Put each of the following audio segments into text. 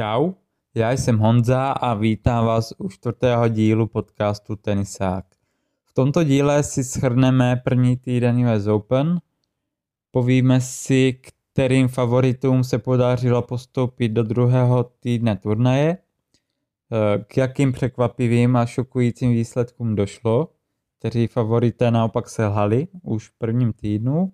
Čau, já jsem Honza a vítám vás u čtvrtého dílu podcastu Tenisák. V tomto díle si shrneme první týden US Open, povíme si, kterým favoritům se podařilo postoupit do druhého týdne turnaje, k jakým překvapivým a šokujícím výsledkům došlo, kteří favorité naopak selhali už v prvním týdnu.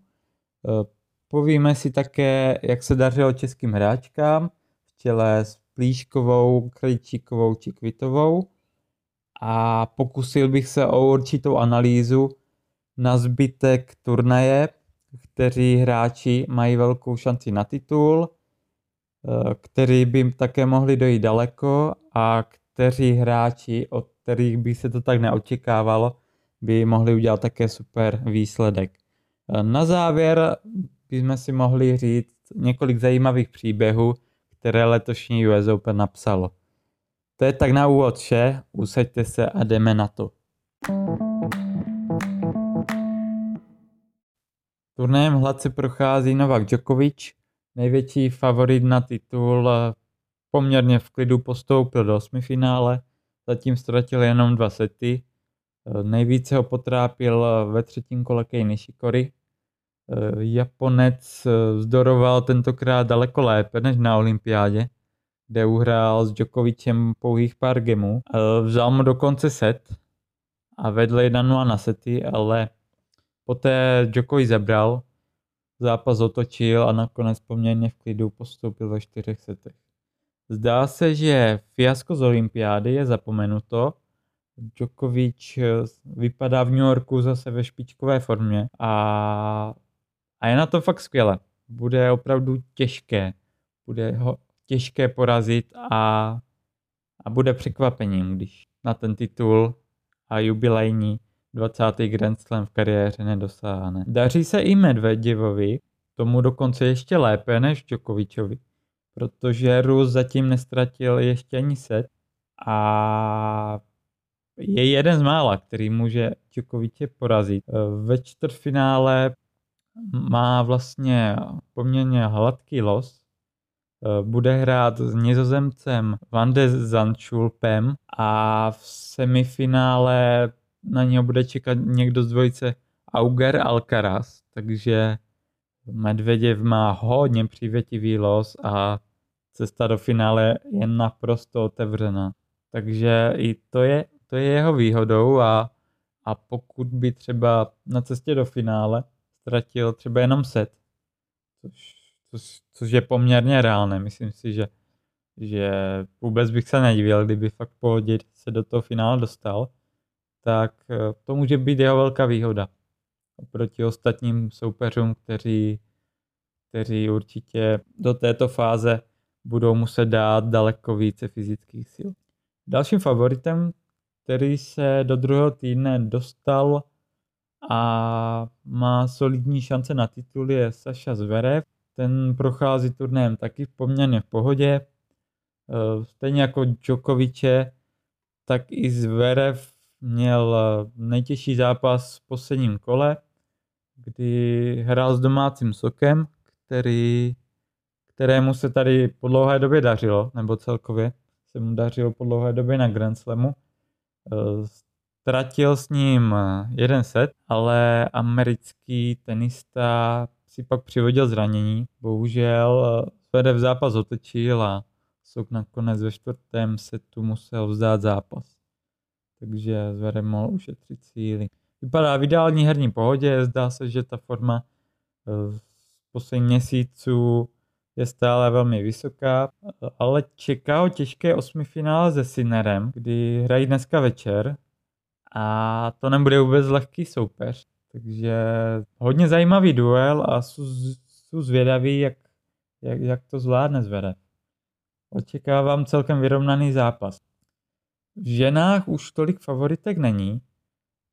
Povíme si také, jak se dařilo českým hráčkám, těle s Plíškovou, Krejčíkovou či Kvitovou a pokusil bych se o určitou analýzu na zbytek turnaje, kteří hráči mají velkou šanci na titul, eh, který by také mohli dojít daleko a kteří hráči, od kterých by se to tak neočekávalo, by mohli udělat také super výsledek. Eh, na závěr bychom si mohli říct několik zajímavých příběhů, které letošní US Open napsalo. To je tak na úvod vše, usaďte se a jdeme na to. Turnajem hladce prochází Novak Djokovic, největší favorit na titul, poměrně v klidu postoupil do osmifinále, zatím ztratil jenom dva sety. Nejvíce ho potrápil ve třetím kole Kei Nishikori, Japonec eh, vzdoroval tentokrát daleko lépe než na olympiádě, kde uhrál s Djokovicem pouhých pár gemů. Eh, vzal mu dokonce set a vedl 1-0 na sety, ale poté Djokovic zebral, zápas otočil a nakonec poměrně v klidu postoupil ve čtyřech setech. Zdá se, že fiasko z olympiády je zapomenuto. Djokovic vypadá v New Yorku zase ve špičkové formě a a je na to fakt skvěle. Bude opravdu těžké. Bude ho těžké porazit a, a bude překvapením, když na ten titul a jubilejní 20. Grand Slam v kariéře nedosáhne. Daří se i Medveděvovi, tomu dokonce ještě lépe než Djokovičovi, protože Rus zatím nestratil ještě ani set a je jeden z mála, který může Djokoviče porazit. Ve čtvrtfinále má vlastně poměrně hladký los. Eh, bude hrát s nizozemcem Van de Zandschulpem a v semifinále na něho bude čekat někdo z dvojice Auger Alcaraz, takže Medveděv má hodně přívětivý los a cesta do finále je naprosto otevřená. Takže i to je, to je jeho výhodou a, a pokud by třeba na cestě do finále ztratil třeba jenom set, což, což, což je poměrně reálné. Myslím si, že, že vůbec bych se nedivil, kdyby fakt pohodě se do toho finále dostal, tak eh, to může být jeho velká výhoda oproti ostatním soupeřům, kteří, kteří určitě do této fáze budou muset dát daleko více fyzických sil. Dalším favoritem, který se do druhého týdne dostal a má solidní šance na titul je Saša Zverev. Ten prochází turnajem taky poměrně v pohodě. Eh, stejně jako Djokoviče, tak i Zverev měl nejtěžší zápas v posledním kole, kdy hrál s domácím sokem, který, kterému se tady po dlouhé době dařilo, nebo celkově se mu dařilo po dlouhé době na Grand Slamu. Eh, Tratil s ním eh, jeden set, ale americký tenista si pak přivodil zranění. Bohužel v zápas otočil a Sok nakonec ve čtvrtém setu musel vzdát zápas. Takže Zverev mohl ušetřit síly. Vypadá v ideální herní pohodě, zdá se, že ta forma z eh, posledních měsíců je stále velmi vysoká, ale čeká ho těžké osmifinále se Sinerem, kdy hrají dneska večer a to nebude vůbec lehký soupeř. Takže hodně zajímavý duel a jsou zvědavý, jak, jak, jak to zvládne zvede. Očekávám celkem vyrovnaný zápas. V ženách už tolik favoritek není.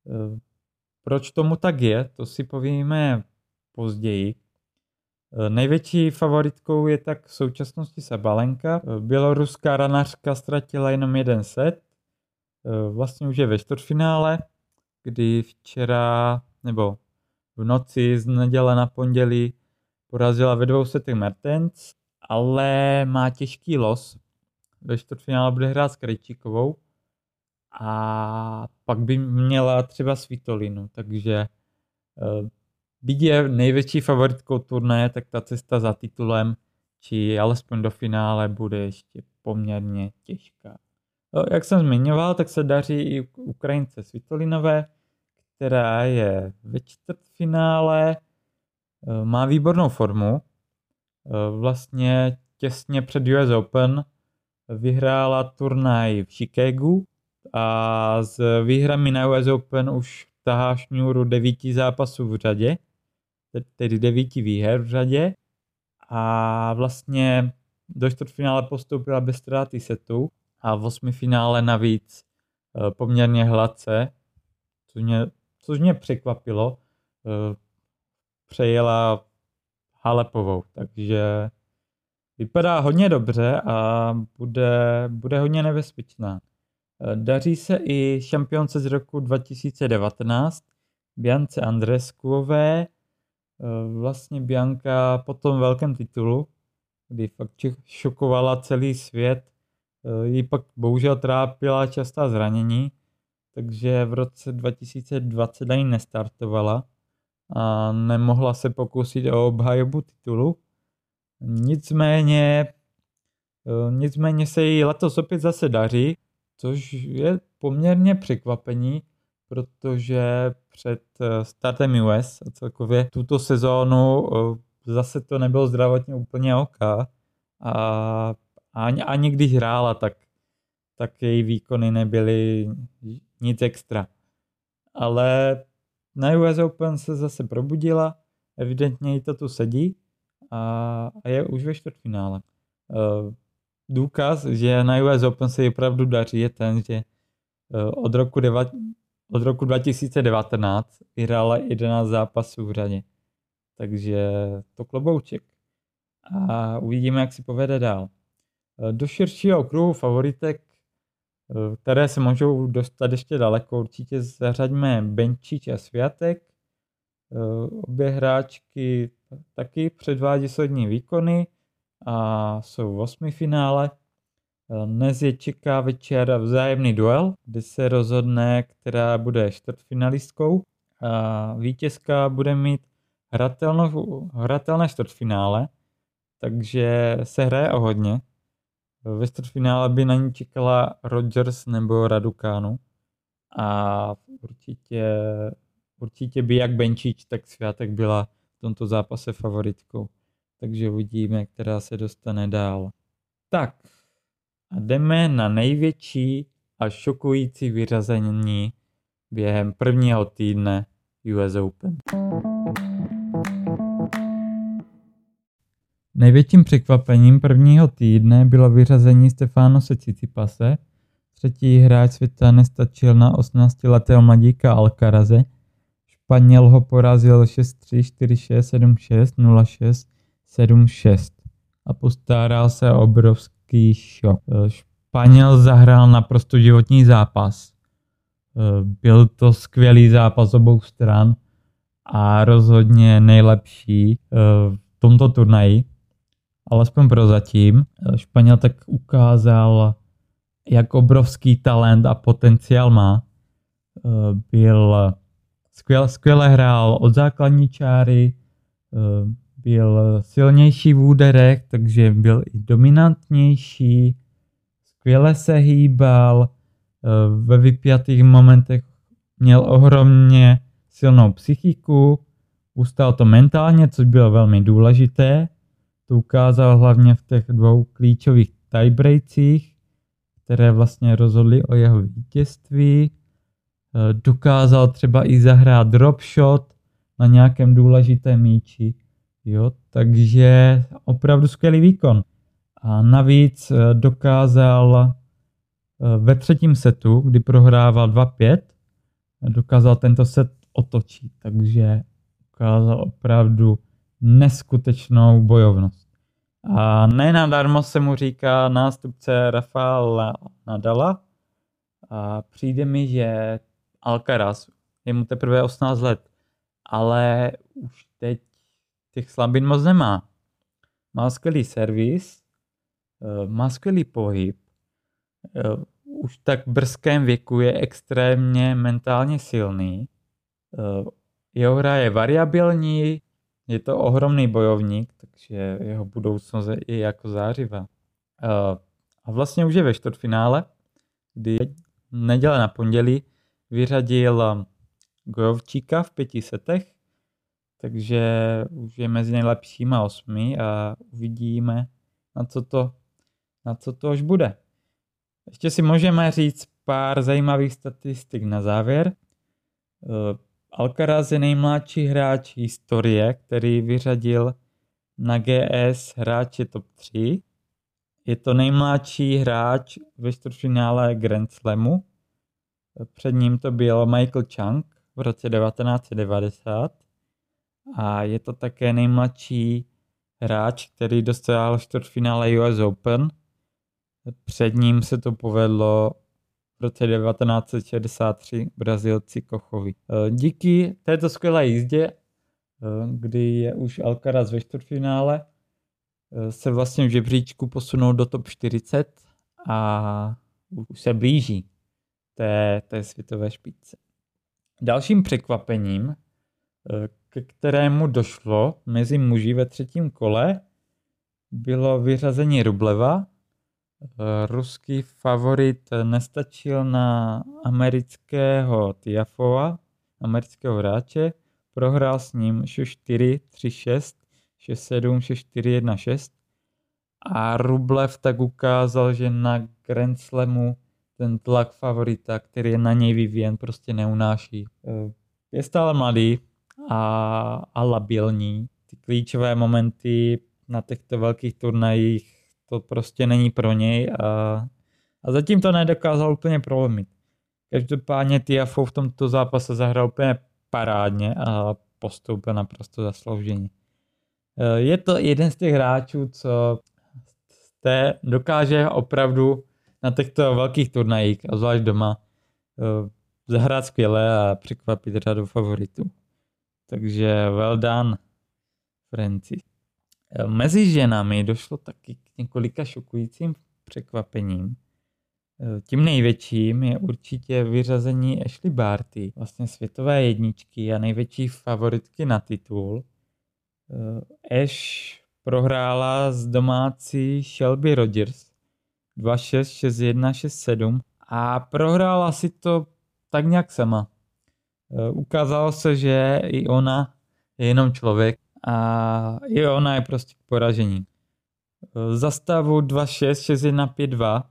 Eh, proč tomu tak je, to si povíme později. Eh, největší favoritkou je tak v současnosti Sabalenka. Eh, běloruská ranařka ztratila jenom jeden set, vlastně už je ve čtvrtfinále, kdy včera, nebo v noci z neděle na pondělí porazila ve dvou setech Mertens, ale má těžký los, ve čtvrtfinále bude hrát s Krejčíkovou a pak by měla třeba Svitolinu, takže uh, byť je největší favoritkou turnaje, tak ta cesta za titulem, či alespoň do finále, bude ještě poměrně těžká. Jak jsem zmiňoval, tak se daří i Ukrajince Svitolinové, která je ve čtvrtfinále, eh, má výbornou formu. Eh, vlastně těsně před US Open vyhrála turnaj v Chicagu a s výhrami na US Open už tahá šňůru devíti zápasů v řadě, tedy devíti výher v řadě a vlastně do čtvrtfinále postoupila bez ztráty setu a v osmi finále navíc eh, poměrně hladce, což mě, což mě překvapilo, eh, přejela Halepovou, takže vypadá hodně dobře a bude, bude hodně nebezpečná. Eh, daří se i šampionce z roku 2019, Biance Andreskuové, vlastně Bianka po tom velkém titulu, kdy fakt šokovala celý svět, ji pak bohužel trápila častá zranění, takže v roce 2020 ani nestartovala a nemohla se pokusit o obhajobu titulu. Nicméně, eh, nicméně se jí letos opět zase daří, což je poměrně překvapení, protože před eh, startem US a celkově tuto sezónu zase to nebylo zdravotně úplně OK a ani, ani když hrála, tak, tak její výkony nebyly nic extra. Ale na US Open se zase probudila, evidentně jí to tu sedí a, a je už ve čtvrtfinále. Uh, důkaz, že na US Open se jí opravdu daří, je ten, že uh, od roku, deva, od roku 2019 vyhrála 11 zápasů v řadě. Takže to klobouček. A uvidíme, jak si povede dál. Eh, do širšího okruhu favoritek, eh, které se můžou dostat ještě daleko, určitě zařaďme Benčič a Sviatek. Eh, obě hráčky taky předvádí solidní výkony a jsou v osmi finále. Dnes je čeká večer vzájemný duel, kde se rozhodne, která bude čtvrtfinalistkou. A vítězka bude mít hratelné čtvrtfinále, takže se hraje o hodně. Ve čtvrtfinále by na ní čekala Rogers nebo Radukánu a určitě, určitě by jak Benčič, tak Svátek byla v tomto zápase favoritkou. Takže uvidíme, která se dostane dál. Tak a jdeme na největší a šokující vyřazení během prvního týdne US Open. Největším překvapením prvního týdne bylo vyřazení Stefánose Cicipase. Třetí hráč světa nestačil na 18-letého mladíka Alcaraze. Španěl ho porazil 6-3, 4-6, 7-6, 0-6, 7-6 a postaral se o obrovský šok. Španěl zahrál naprosto životní zápas. Byl to skvělý zápas obou stran a rozhodně nejlepší v tomto turnaji alespoň prozatím. Španěl tak ukázal, jak obrovský talent a potenciál má. Byl skvěle, skvěle hrál od základní čáry, byl silnější v úderech, takže byl i dominantnější, skvěle se hýbal, ve vypjatých momentech měl ohromně silnou psychiku, ustál to mentálně, což bylo velmi důležité to ukázal hlavně v těch dvou klíčových tiebreakcích, které vlastně rozhodly o jeho vítězství. Eh, dokázal třeba i zahrát drop shot na nějakém důležitém míči. Jo, takže opravdu skvělý výkon. A navíc eh, dokázal eh, ve třetím setu, kdy prohrával 2-5, dokázal tento set otočit. Takže ukázal opravdu neskutečnou bojovnost. A nenadarmo se mu říká nástupce Rafaela Nadala. A přijde mi, že Alcaraz, je mu teprve 18 let, ale už teď těch slabin moc nemá. Má skvělý servis, eh, má skvělý pohyb, už tak brzkém věku je extrémně mentálně silný. Jeho hra je variabilní, je to ohromný bojovník, takže jeho budoucnost je i jako zářivá. A vlastně už je ve čtvrtfinále, kdy neděle na pondělí vyřadil Gojovčíka v pěti setech, takže už je mezi nejlepšíma osmi a uvidíme, na co to, na co to už bude. Ještě si můžeme říct pár zajímavých statistik na závěr. Alcaraz je nejmladší hráč historie, který vyřadil na GS hráče top 3. Je to nejmladší hráč ve čtvrtfinále Grand Slamu. Před ním to byl Michael Chang v roce 1990 a je to také nejmladší hráč, který dostal čtvrtfinále US Open. Před ním se to povedlo v roce 1963 Brazilci Kochovi. E, díky této skvělé jízdě, e, kdy je už Alcaraz ve čtvrtfinále, e, se vlastně v žebříčku posunul do top 40 a už se blíží té, té světové špičce. Dalším překvapením, ke kterému došlo mezi muži ve třetím kole, bylo vyřazení Rubleva. Ruský favorit nestačil na amerického Tiafova, amerického hráče, prohrál s ním 6-4, 3-6, 6-7, 6-4, 1-6 a Rublev tak ukázal, že na Grand Slamu ten tlak favorita, který je na něj vyvíjen, prostě neunáší. Je stále mladý, a, a labilní. Ty klíčové momenty na těchto velkých turnajích to prostě není pro něj a, a zatím to nedokázal úplně prolomit. Každopádně Tiafou v tomto zápase zahrál úplně parádně a postoupil naprosto zaslouženě. E, je to jeden z těch hráčů, co té dokáže opravdu na těchto velkých turnajích, a zvlášť doma, e, zahrát skvěle a překvapit řadu favoritů. Takže well done, Francis. Eh, mezi ženami došlo taky k několika šokujícím překvapením. Eh, tím největším je určitě vyřazení Ashley Barty, vlastně světové jedničky a největší favoritky na titul. Eh, Ash prohrála z domácí Shelby Rogers 2-6, 6-1, 6-7 a prohrála si to tak nějak sama. Eh, ukázalo se, že i ona je jenom člověk a i ona je prostě k poražení. Eh, za stavu 2-6, 6-1, 5-2,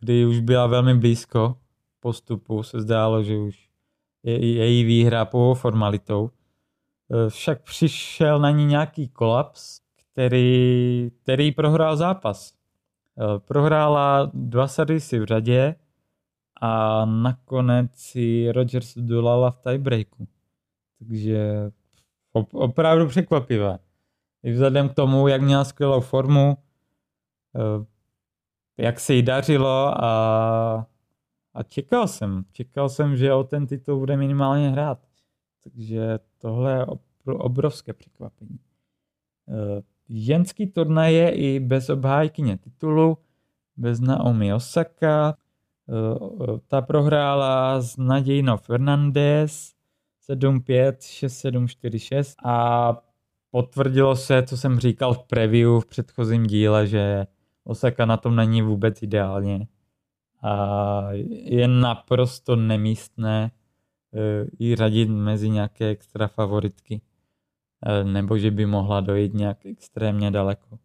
kdy už byla velmi blízko postupu, se zdálo, že už je její výhra po formalitou. Eh, však přišel na ní nějaký kolaps, který, který prohrál zápas. Prohrála dva servisy v řadě, a nakonec si Rogers dolala v tiebreaku. Takže opravdu překvapivé. I vzhledem k tomu, jak měla skvělou formu, eh, jak se jí dařilo a, a čekal jsem. Čekal jsem, že o ten titul bude minimálně hrát. Takže tohle je obrovské překvapení. Eh, ženský turnaj je i bez obhájkyně titulu, bez Naomi Osaka, Eh, ta prohrála s Nadějno Fernandez 7-5, 6-7, 4-6 a potvrdilo se, co jsem říkal v preview v předchozím díle, že Osaka na tom není vůbec ideálně. A je naprosto nemístné eh, ji řadit mezi nějaké extra favoritky. Eh, nebo že by mohla dojít nějak extrémně daleko.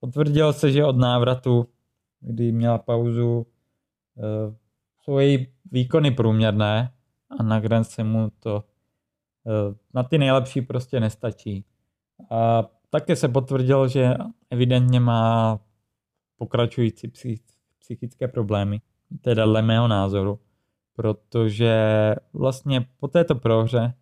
Potvrdilo se, že od návratu, kdy měla pauzu, Eh, jsou její výkony průměrné a na Grand Slamu to na ty nejlepší prostě nestačí. A také se potvrdilo, že evidentně má pokračující psychické problémy, teda dle mého názoru, protože vlastně po této prohře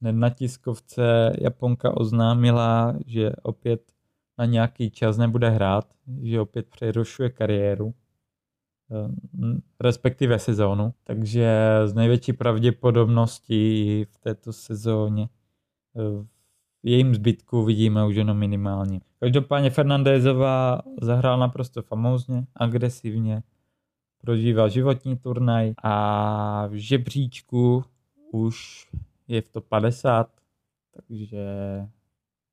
na tiskovce Japonka oznámila, že opět na nějaký čas nebude hrát, že opět přerušuje kariéru Eh, respektive sezónu. Takže z největší pravděpodobností v této sezóně eh, v jejím zbytku vidíme už jenom minimálně. Každopádně Fernandézová zahrál naprosto famózně, agresivně, prožívá životní turnaj a v žebříčku už je v to 50, takže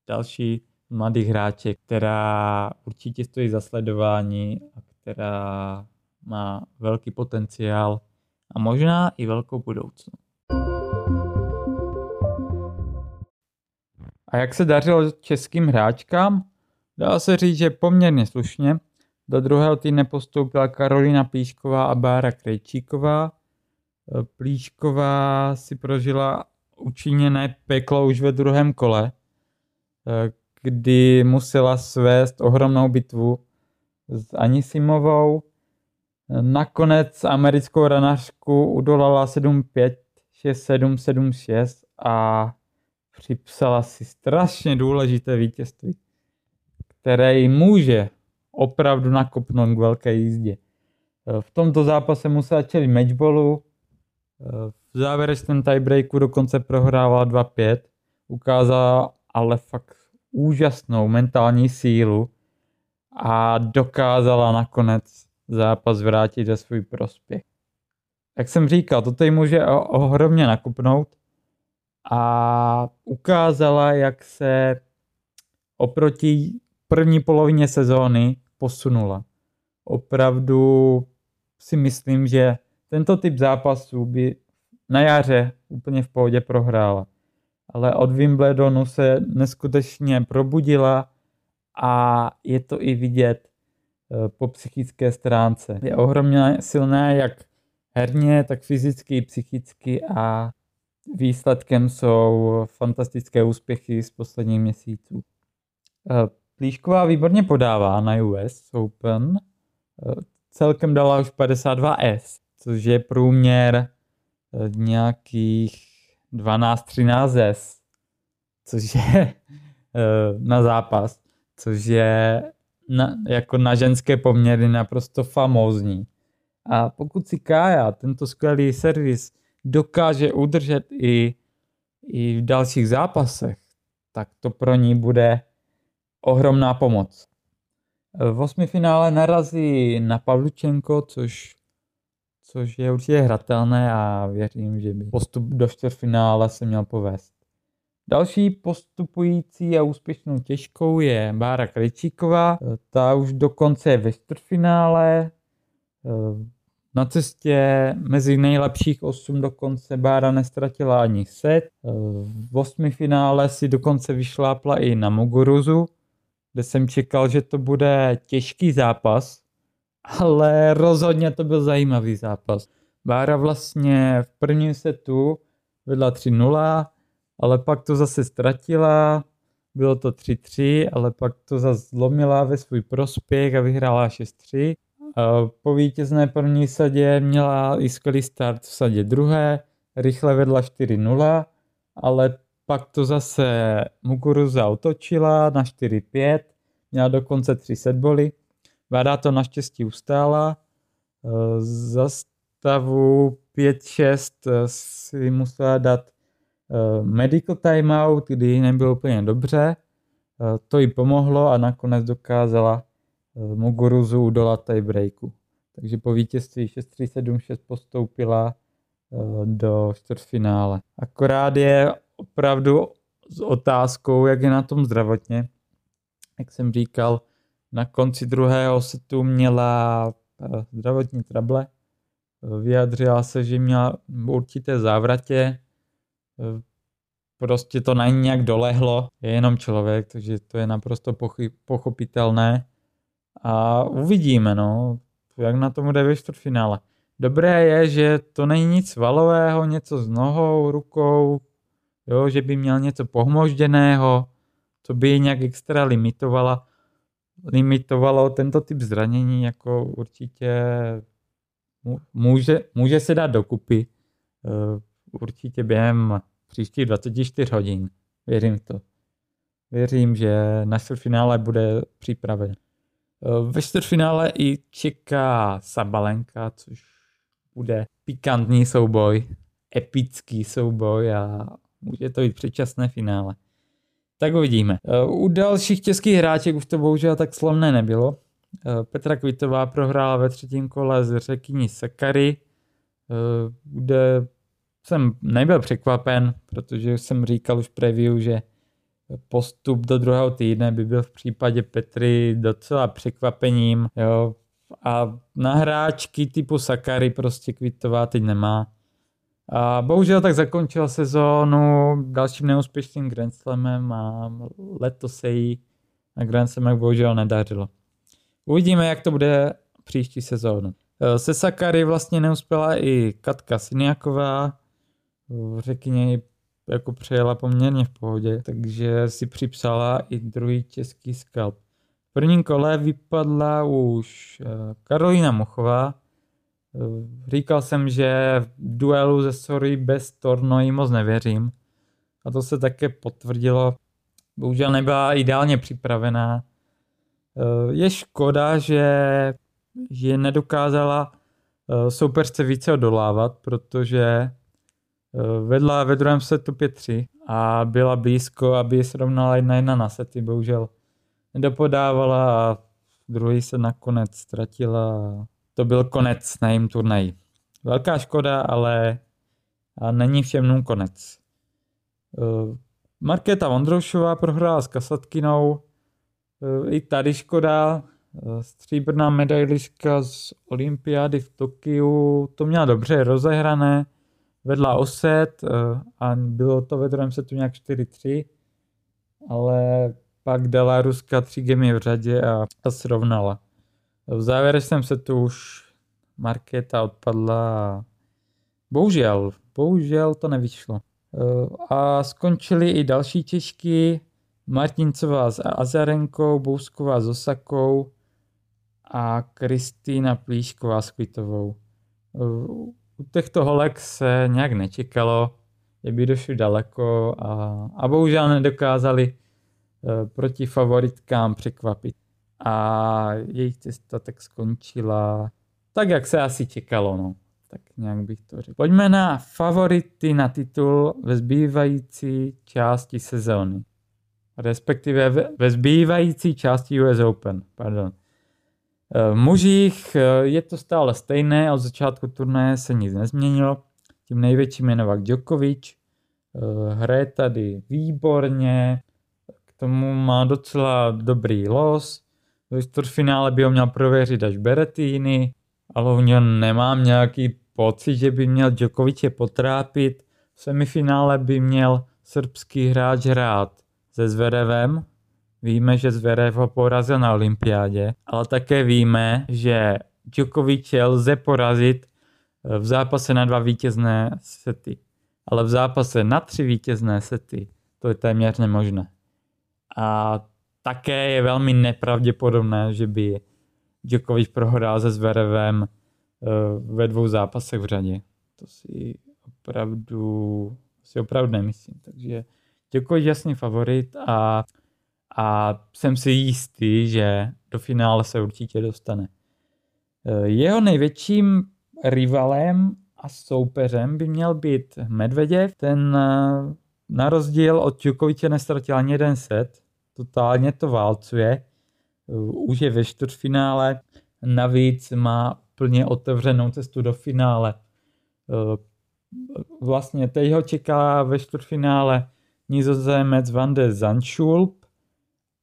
další mladý hráče, která určitě stojí za sledování a která má velký potenciál a možná i velkou budoucnost. A jak se dařilo českým hráčkám? Dá se říct, že poměrně slušně. Do druhého týdne postoupila Karolina Plíšková a Bára Krejčíková. Plíšková si prožila učiněné peklo už ve druhém kole, kdy musela svést ohromnou bitvu s Anisimovou. Nakonec americkou ranařku udolala 7-5, 6-7, 7-6 a připsala si strašně důležité vítězství, které jí může opravdu nakopnout k velké jízdě. V tomto zápase musela čelit matchballu, v závěrečném tiebreaku dokonce prohrávala 2-5, ukázala ale fakt úžasnou mentální sílu a dokázala nakonec zápas vrátit za svůj prospěch. Jak jsem říkal, toto jí může ohromně nakupnout a ukázala, jak se oproti první polovině sezóny posunula. Opravdu si myslím, že tento typ zápasů by na jaře úplně v pohodě prohrála. Ale od Wimbledonu se neskutečně probudila a je to i vidět eh, po psychické stránce. Je ohromně silná jak herně, tak fyzicky i psychicky a výsledkem jsou fantastické úspěchy z posledních měsíců. Eh, Plíšková výborně podává na US Open. Eh, celkem dala už 52S, což je průměr eh, nějakých 12-13 S, což je na zápas, což je na, jako na ženské poměry naprosto famózní. A pokud si Kája tento skvělý servis dokáže udržet i, i v dalších zápasech, tak to pro ní bude ohromná pomoc. V osmi finále narazí na Pavlučenko, což, což je určitě hratelné a věřím, že by postup do čtvrtfinále se měl povést. Další postupující a úspěšnou těžkou je Bára Krejčíková. Ta už dokonce je ve čtvrtfinále. Na cestě mezi nejlepších 8 dokonce Bára nestratila ani set. V osmi finále si dokonce vyšlápla i na Muguruzu, kde jsem čekal, že to bude těžký zápas, ale rozhodně to byl zajímavý zápas. Bára vlastně v prvním setu vedla 3-0, ale pak to zase ztratila, bylo to 3-3, ale pak to zase zlomila ve svůj prospěch a vyhrála 6-3. Po vítězné první sadě měla i skvělý start v sadě druhé, rychle vedla 4-0, ale pak to zase Muguruza otočila na 4-5, měla dokonce 3 setboly. Váda to naštěstí ustála. Za stavu 5-6 si musela dát medical timeout, kdy nebylo úplně dobře. To jí pomohlo a nakonec dokázala Muguruzu udolat breaku. Takže po vítězství 6-3-7-6 postoupila eh, do čtvrtfinále. Akorát je opravdu s otázkou, jak je na tom zdravotně. Jak jsem říkal, na konci druhého setu měla eh, zdravotní trable. Vyjadřila se, že měla určité závratě. Eh, prostě to na ní nějak dolehlo. Je jenom člověk, takže to je naprosto pochopitelné. A uvidíme, no, jak na tom bude ve čtvrtfinále. Dobré je, že to není nic valového, něco s nohou, rukou, jo, že by měl něco pohmožděného, co by nějak extra limitovala, limitovalo tento typ zranění, jako určitě může, může se dát dokupy eh, určitě během příštích 24 hodin. Věřím to. Věřím, že na finále bude připraven. Eh, ve čtvrtfinále i čeká Sabalenka, což bude pikantní souboj, epický souboj a může to být předčasné finále. Tak uvidíme. U dalších českých hráček už to bohužel tak slavné nebylo. Petra Kvitová prohrála ve třetím kole z Řekyní Sakary, kde jsem nebyl překvapen, protože jsem říkal už preview, že postup do druhého týdne by byl v případě Petry docela překvapením. Jo. A na hráčky typu Sakary prostě Kvitová teď nemá. A bohužel tak zakončila sezónu dalším neúspěšným Grand Slamem a letos se jí na Grand Slamech bohužel nedařilo. Uvidíme, jak to bude příští sezónu. Se Sakary vlastně neuspěla i Katka Siniaková, řekni jako přejela poměrně v pohodě, takže si připsala i druhý český skalp. V prvním kole vypadla už eh, Karolina Mochová. Eh, říkal jsem, že v duelu ze Sory bez Torno jí moc nevěřím. A to se také potvrdilo. Bohužel nebyla ideálně připravená. Eh, je škoda, že, že nedokázala soupeřce více odolávat, protože vedla ve druhém setu 5-3 a byla blízko, aby srovnala jedna jedna na sety, bohužel nedopodávala a druhý se nakonec ztratila. To byl konec na jejím turnaji. Velká škoda, ale a není všem konec. Eh, Markéta Vondroušová prohrála s Kasatkinou. Eh, I tady škoda. Stříbrná medailiška z olympiády v Tokiu. To měla dobře rozehrané vedla o set eh, a bylo to ve druhém setu nějak 4-3, ale pak dala Ruska tři gemy v řadě a, a srovnala. V závěrečném setu už Markéta odpadla a bohužel, bohužel to nevyšlo. Eh, a skončili i další Češky, Martincová s Azarenkou, Bousková s Osakou a Kristýna Plíšková s Kvitovou. U těchto holek se nějak nečekalo, že by došli daleko a, a bohužel nedokázali e, proti favoritkám překvapit. A jejich cesta tak skončila tak, jak se asi čekalo. No. Tak nějak bych to řekl. Pojďme na favority na titul ve zbývající části sezóny. Respektive ve zbývající části US Open. Pardon. V mužích eh, je to stále stejné, od začátku turnaje se nic nezměnilo. Tím největším je Novak Djokovic, eh, hraje tady výborně, k tomu má docela dobrý los. Do čtvrtfinále by ho měl prověřit až Berettini, ale u něho nemám nějaký pocit, že by měl Djokoviče potrápit. V semifinále by měl srbský hráč hrát se Zverevem, Víme, že Zverev ho porazil na olympiádě, ale také víme, že Djokoviče lze porazit v zápase na dva vítězné sety. Ale v zápase na tři vítězné sety to je téměř nemožné. A také je velmi nepravděpodobné, že by Djokovic prohrál se Zverevem eh, ve dvou zápasech v řadě. To si opravdu, si opravdu nemyslím. Takže Djokovic jasný favorit a a jsem si jistý, že do finále se určitě dostane. Eh, jeho největším rivalem a soupeřem by měl být Medveděv. Ten eh, na rozdíl od Čukoviče nestratil ani jeden set, totálně to válcuje. Eh, už je ve čtvrtfinále, navíc má plně otevřenou cestu do finále. Vlastně teď ho čeká ve čtvrtfinále nizozemec Van de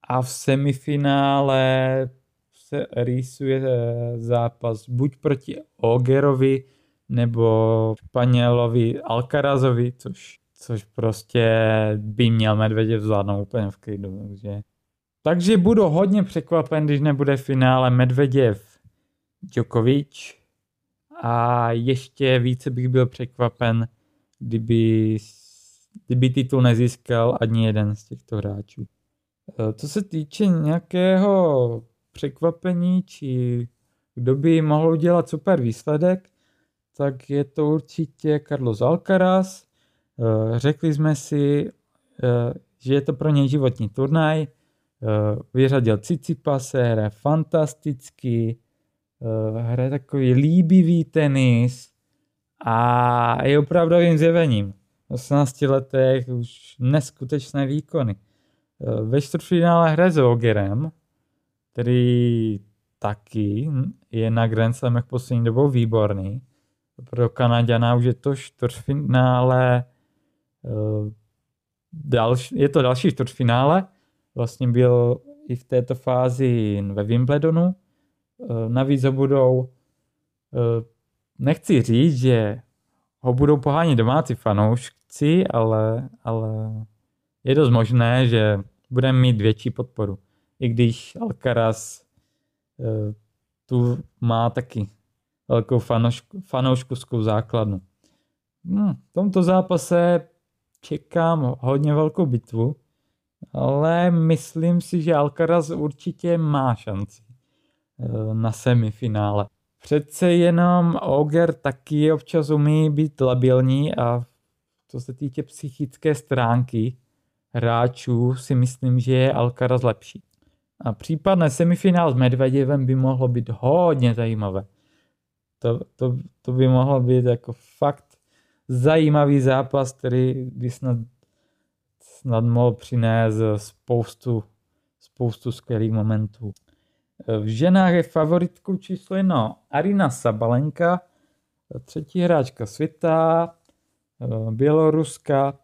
a v semifinále se rýsuje eh, zápas buď proti Ogerovi nebo Španělovi Alcarazovi, což, což prostě by měl Medveděv zvládnout úplně v klidu. Takže, takže budu hodně překvapen, když nebude finále Medveděv Djokovic a ještě více bych byl překvapen, kdyby, kdyby titul nezískal ani jeden z těchto hráčů. Eh, co se týče nějakého překvapení, či kdo by mohl udělat super výsledek, tak je to určitě Carlos Alcaraz. Eh, řekli jsme si, eh, že je to pro něj životní turnaj. Vyřadil Cicipase, hraje fantasticky, hraje takový líbivý tenis a je opravdovým zjevením. V 18 letech už neskutečné výkony. Ve čtvrtfinále hraje s Ogerem, který taky je na Grand Slamech poslední dobou výborný. Pro Kanaděna už je to čtvrtfinále, další, je to další čtvrtfinále, vlastně byl i v této fázi ve Wimbledonu. Navíc ho budou, nechci říct, že ho budou pohánět domácí fanoušci, ale, ale je dost možné, že budeme mít větší podporu. I když Alcaraz eh, tu má taky velkou fanouškovskou základnu. Hmm, v tomto zápase čekám hodně velkou bitvu, ale myslím si, že Alcaraz určitě má šanci eh, na semifinále. Přece jenom Oger taky občas umí být labilní a co se týče psychické stránky hráčů si myslím, že je Alcaraz lepší. A případné semifinál s Medvedevem by mohlo být hodně zajímavé. To, to, to by mohlo být jako fakt zajímavý zápas, který by snad, snad mohl přinést spoustu, spoustu skvělých momentů. V ženách je favoritkou číslo jedna Arina Sabalenka, třetí hráčka světa, Běloruska,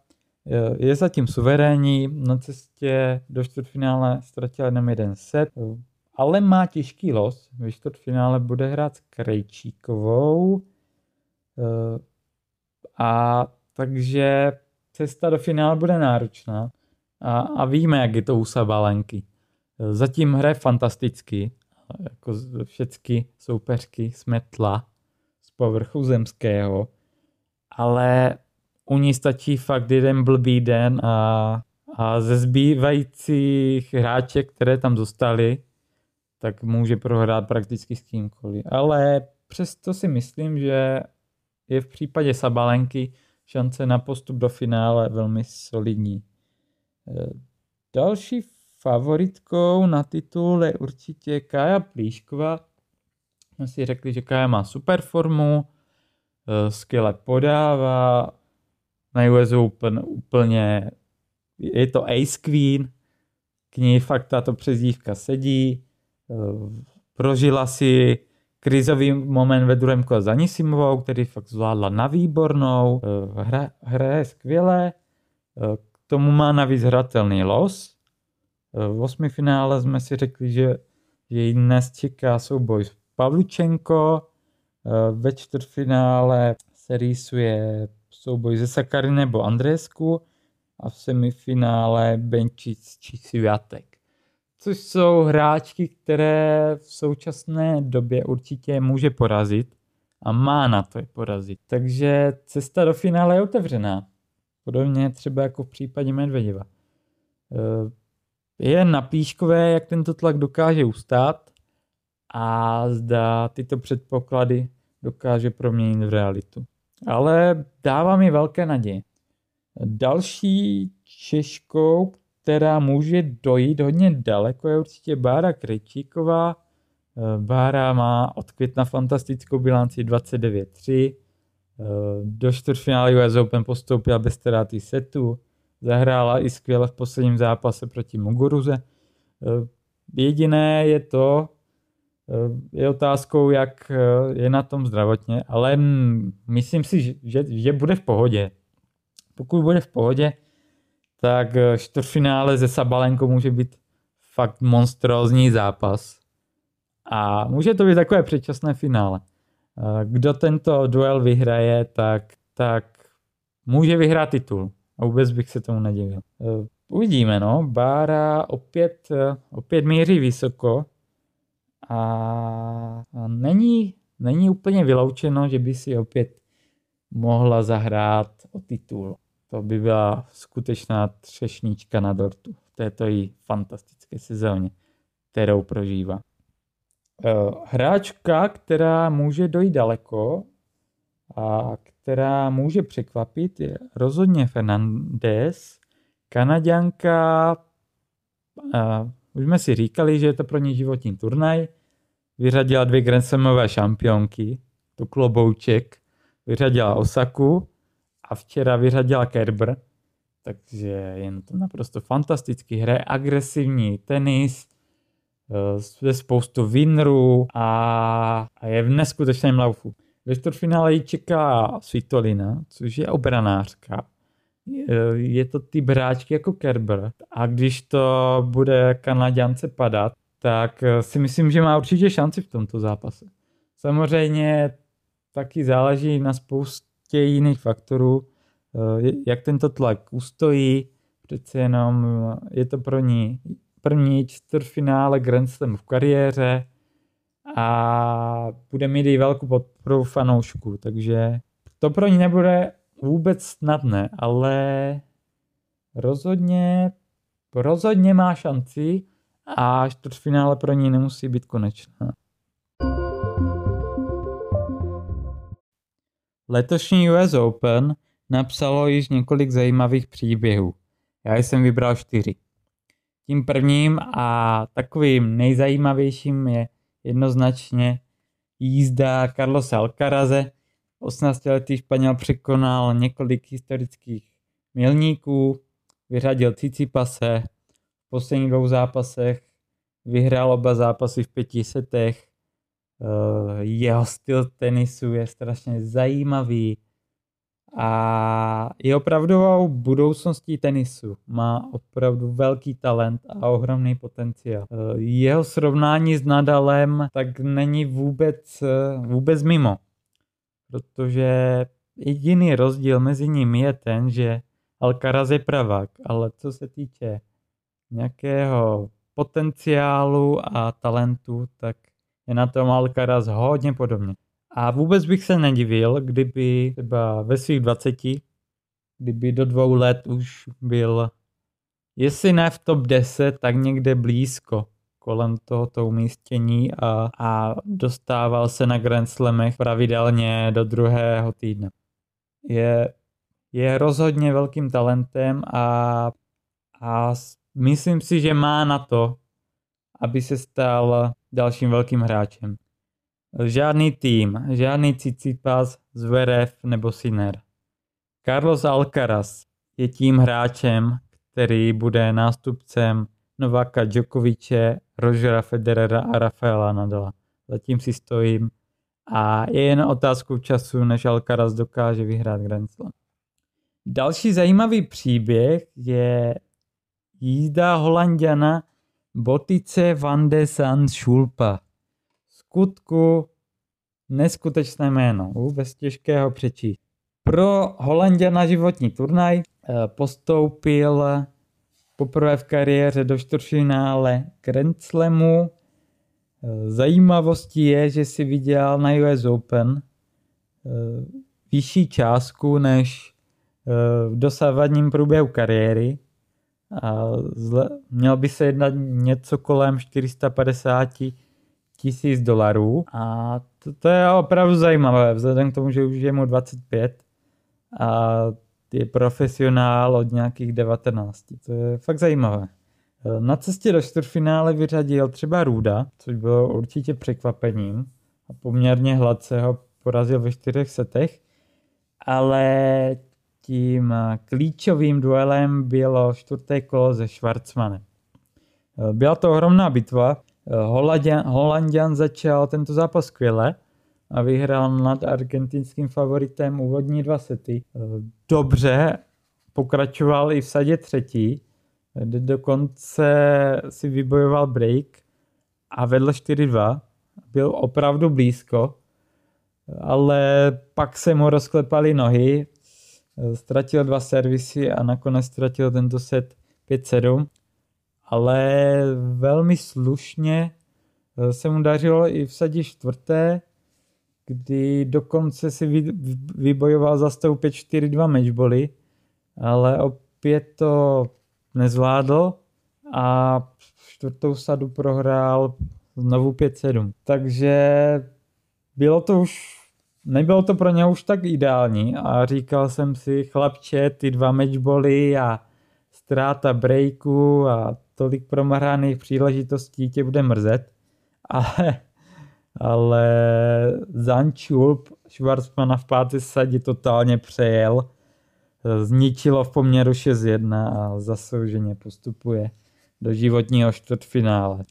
je zatím suverénní, na cestě do čtvrtfinále ztratila jenom jeden set, ale má těžký los. Ve čtvrtfinále bude hrát s Krejčíkovou a takže cesta do finále bude náročná. A, a víme, jak je to u Sabalenky. Zatím hraje fantasticky, jako všechny soupeřky smetla z povrchu zemského, ale u ní stačí fakt jeden blbý den a, a ze zbývajících hráček, které tam zostaly, tak může prohrát prakticky s kýmkoliv. Ale přesto si myslím, že je v případě Sabalenky šance na postup do finále velmi solidní. E, další favoritkou na titul je určitě Kája Plíškova. Jsme si řekli, že Kája má super formu, e, skvěle podává, na US Open úplně, je to Ace Queen, k ní fakt tato přezdívka sedí, e, prožila si krizový moment ve druhém kole za Nisimovou, který fakt zvládla na výbornou, hra, hraje skvěle, k tomu má navíc hratelný los, v osmi finále jsme si řekli, že její dnes čeká souboj s Pavlučenko, ve čtvrtfinále se rýsuje souboj ze Sakary nebo Andresku a v semifinále Benčic či Sviatek. Což jsou hráčky, které v současné době určitě může porazit a má na to je porazit. Takže cesta do finále je otevřená. Podobně třeba jako v případě Medvedeva je na píškové, jak tento tlak dokáže ustát a zda tyto předpoklady dokáže proměnit v realitu. Ale dává mi velké naděje. Další Češkou, která může dojít hodně daleko, je určitě Bára Krejčíková. Bára má od května fantastickou bilanci 29-3. Do čtvrtfinále US Open postoupila bez ztráty setu zahrála i skvěle v posledním zápase proti Muguruze. Jediné je to, je otázkou, jak eh, je na tom zdravotně, ale myslím si, že, že bude v pohodě. Pokud bude v pohodě, tak čtvrtfinále ze Sabalenkou může být fakt monstrózní zápas. A může to být takové předčasné finále. Kdo tento duel vyhraje, tak, tak může vyhrát titul. A vůbec bych se tomu nedivil. Eh, uvidíme, no. Bára opět, eh, opět míří vysoko a není, není úplně vyloučeno, že by si opět mohla zahrát o titul. To by byla skutečná třešnička na dortu v této jí fantastické sezóně, kterou prožívá. Eh, hráčka, která může dojít daleko a která může překvapit, je rozhodně Fernandez, Kanaďanka, a už jsme si říkali, že je to pro ní životní turnaj, vyřadila dvě Grand Slamové šampionky, to klobouček, vyřadila Osaku a včera vyřadila Kerber. takže je to naprosto fantastický. Hraje agresivní tenis, je eh, spoustu winrů a, a je v neskutečném laufu. Ve čtvrtfinále ji čeká Svitolina, což je obranářka. Je to ty bráčky jako Kerber a když to bude Kanaděnce padat, tak eh, si myslím, že má určitě šanci v tomto zápase. Samozřejmě taky záleží na spoustě jiných faktorů, eh, jak tento tlak ustojí, přece jenom je to pro ní první čtvrtfinále Grand Slam v kariéře a bude mít i velkou podporu fanoušků, takže to pro ní nebude vůbec snadné, ale rozhodně, rozhodně má šanci a čtvrtfinále pro ní nemusí být konečná. Letošní US Open napsalo již několik zajímavých příběhů. Já jsem vybral čtyři. Tím prvním a takovým nejzajímavějším je jednoznačně jízda Carlosa Alcaraze. 18-letý Španěl překonal několik historických milníků, vyřadil Cicipase, v posledních dvou zápasech vyhrál oba zápasy v pěti setech. Eh, jeho styl tenisu je strašně zajímavý, a je opravdovou budoucností tenisu. Má opravdu velký talent a ohromný potenciál. Jeho srovnání s Nadalem tak není vůbec, vůbec mimo. Protože jediný rozdíl mezi nimi je ten, že Alcaraz je pravák, ale co se týče nějakého potenciálu a talentu, tak je na tom Alcaraz hodně podobně. A vůbec bych se nedivil, kdyby třeba ve svých 20, kdyby do dvou let už byl, jestli ne v top 10, tak někde blízko kolem tohoto umístění a, a dostával se na Grand Slamech pravidelně do druhého týdne. Je, je rozhodně velkým talentem a, a myslím si, že má na to, aby se stal dalším velkým hráčem. Žádný tým, žádný Cicipas, Zverev nebo Sinner. Carlos Alcaraz je tím hráčem, který bude nástupcem Novaka Djokoviče, Rogera Federera a Rafaela Nadala. Zatím si stojím a je jen otázkou času, než Alcaraz dokáže vyhrát Grand Slam. Další zajímavý příběh je jízda Holandiana Botice van de San Schulpa skutku neskutečné jméno, vůbec těžkého přečíst. Pro Holandia na životní turnaj eh, postoupil poprvé v kariéře do čtvrtfinále Grand Slamu. Eh, zajímavostí je, že si viděl na US Open eh, vyšší částku než v dosávadním průběhu kariéry. A měl by se jednat něco kolem 450 tisíc dolarů a to, to je opravdu zajímavé, vzhledem k tomu, že už je mu 25 a je profesionál od nějakých 19. To je fakt zajímavé. Na cestě do čtvrtfinále vyřadil třeba Ruda, což bylo určitě překvapením a poměrně hladce ho porazil ve čtyřech setech, ale tím klíčovým duelem bylo čtvrté kolo se Schwarzmanem. Byla to ohromná bitva, Holandian, Holandian začal tento zápas skvěle a vyhrál nad argentinským favoritem úvodní dva sety. Dobře, pokračoval i v sadě třetí, dokonce si vybojoval break a vedl 4-2. Byl opravdu blízko, ale pak se mu rozklepaly nohy, ztratil dva servisy a nakonec ztratil tento set 5-7 ale velmi slušně se mu dařilo i vsadit čtvrté, kdy dokonce si vybojoval za 5-4-2 matchboly, ale opět to nezvládl a čtvrtou sadu prohrál znovu 5-7. Takže bylo to už, nebylo to pro ně už tak ideální a říkal jsem si, chlapče, ty dva matchboly a ztráta breaku a tolik promrhaných příležitostí tě bude mrzet, ale, ale Zančulp Schwarzmana v páté sadě totálně přejel. zničilo v poměru 6-1 a zaslouženě postupuje do životního čtvrtfinále.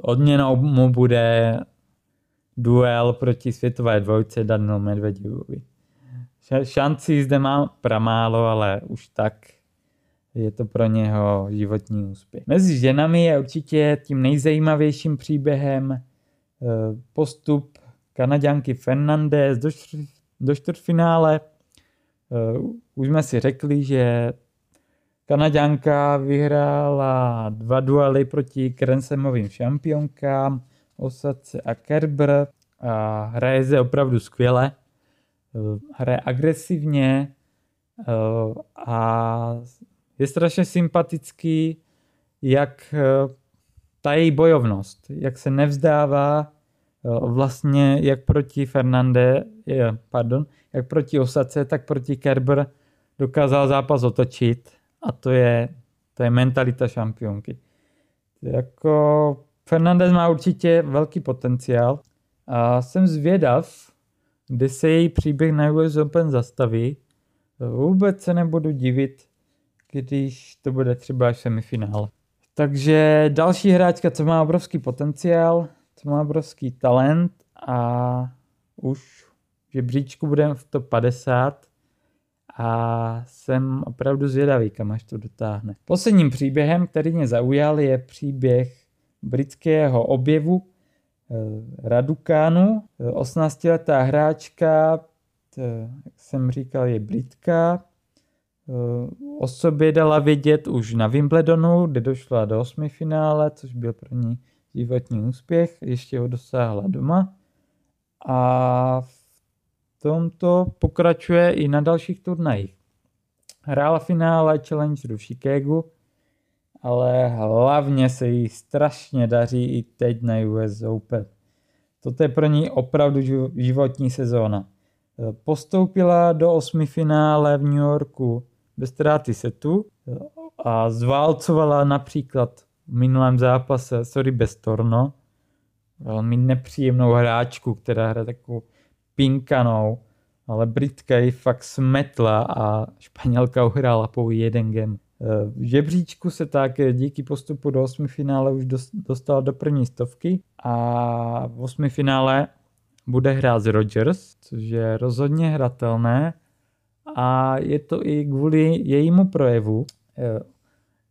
Odměnou mu bude duel proti světové dvojce Daniel Medvedevovi. Šancí zde má pramálo, ale už tak je to pro něho životní úspěch. Mezi ženami je určitě tím nejzajímavějším příběhem postup Kanaďanky Fernandez do, čtvrt, do čtvrtfinále. Eh, už jsme si řekli, že Kanaďanka vyhrála dva duely proti Krensemovým šampionkám, Osace a Kerber a hraje se opravdu skvěle. Eh, hraje agresivně a je strašně sympatický, jak eh, ta její bojovnost, jak se nevzdává eh, vlastně jak proti Fernande, pardon, jak proti Osace, tak proti Kerber dokázal zápas otočit a to je, to je mentalita šampionky. Jako Fernandez má určitě velký potenciál a jsem zvědav, kde se její příběh na US Open zastaví. Vůbec se nebudu divit, když to bude třeba až semifinále. Takže další hráčka, co má obrovský potenciál, co má obrovský talent a už v žebříčku budeme v top 50 a jsem opravdu zvědavý, kam až to dotáhne. Posledním příběhem, který mě zaujal, je příběh britského objevu eh, Radukánu. 18-letá hráčka, jak jsem říkal, je Britka, o sobě dala vědět už na Wimbledonu, kde došla do osmi finále, což byl pro ní životní úspěch, ještě ho dosáhla doma. A v tomto pokračuje i na dalších turnajích. Hrála finále Challenger v Chicagu, ale hlavně se jí strašně daří i teď na US Open. Toto je pro ní opravdu životní sezóna. Postoupila do osmi finále v New Yorku bez ztráty setu a zválcovala například v minulém zápase sorry bez Torno, velmi nepříjemnou hráčku, která hraje takovou pinkanou, ale Britka ji fakt smetla a Španělka uhrála pouhý jeden game. V žebříčku se tak díky postupu do osmi finále už dostala do první stovky a v osmi finále bude hrát s Rogers, což je rozhodně hratelné a je to i kvůli jejímu projevu. Eh,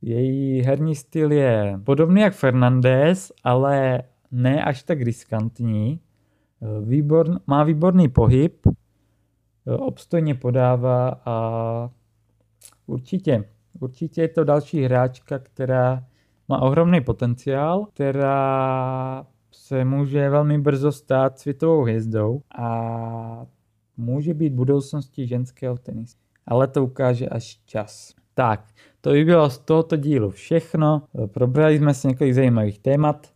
její herní styl je podobný jak Fernandez, ale ne až tak riskantní. Eh, výborn, má výborný pohyb, eh, obstojně podává a určitě, určitě je to další hráčka, která má ohromný potenciál, která se může velmi brzo stát světovou hvězdou a může být budoucností ženského tenisu. Ale to ukáže až čas. Tak, to by bylo z tohoto dílu všechno. Probrali jsme si několik zajímavých témat.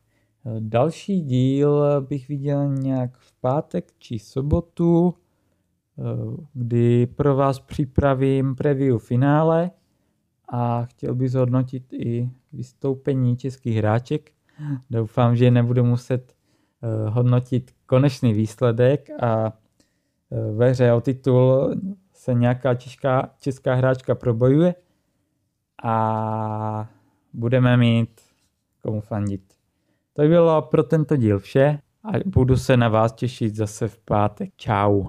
Další díl bych viděl nějak v pátek či sobotu, kdy pro vás připravím preview finále a chtěl bych zhodnotit i vystoupení českých hráček. Doufám, že nebudu muset eh, hodnotit konečný výsledek a ve hře o titul se nějaká česká, česká hráčka probojuje a budeme mít komu fandit. To by bylo pro tento díl vše a budu se na vás těšit zase v pátek. Čau.